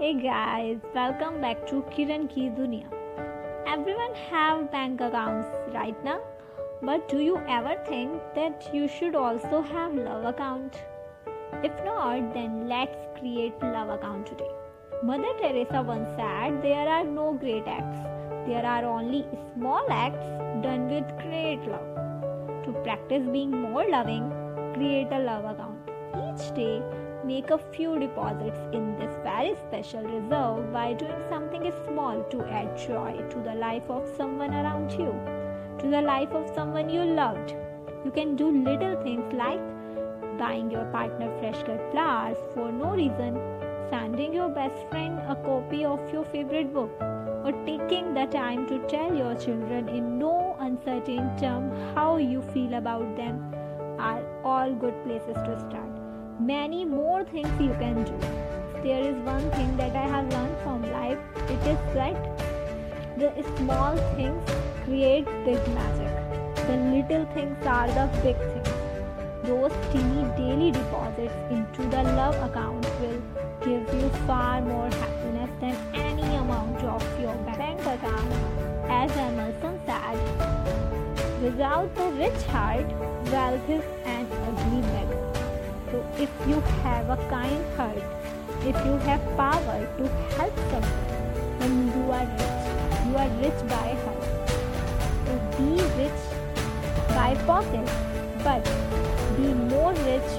Hey guys, welcome back to Kiran Ki Dunya. Everyone have bank accounts right now, but do you ever think that you should also have love account? If not, then let's create love account today. Mother Teresa once said there are no great acts. There are only small acts done with great love. To practice being more loving, create a love account. Each day, make a few deposits in this special reserve by doing something small to add joy to the life of someone around you, to the life of someone you loved. You can do little things like buying your partner fresh cut flowers for no reason, sending your best friend a copy of your favorite book, or taking the time to tell your children in no uncertain term how you feel about them are all good places to start many more things you can do. One thing that I have learned from life it is that the small things create big magic. The little things are the big things. Those teeny daily deposits into the love account will give you far more happiness than any amount of your bank account. As Emerson said, without a rich heart, wealth is an ugly beggar. So, if you have a kind heart, if you have power to help someone, then you are rich. You are rich by heart. So, be rich by pocket, but be more rich